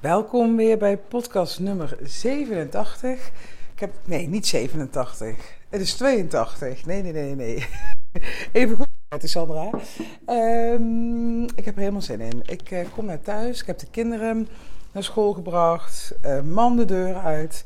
Welkom weer bij podcast nummer 87. Ik heb, nee, niet 87. Het is 82. Nee, nee, nee, nee. Even goed, het is Sandra. Ehm, ik heb er helemaal zin in. Ik uh, kom naar thuis. Ik heb de kinderen naar school gebracht. Uh, man de deur uit.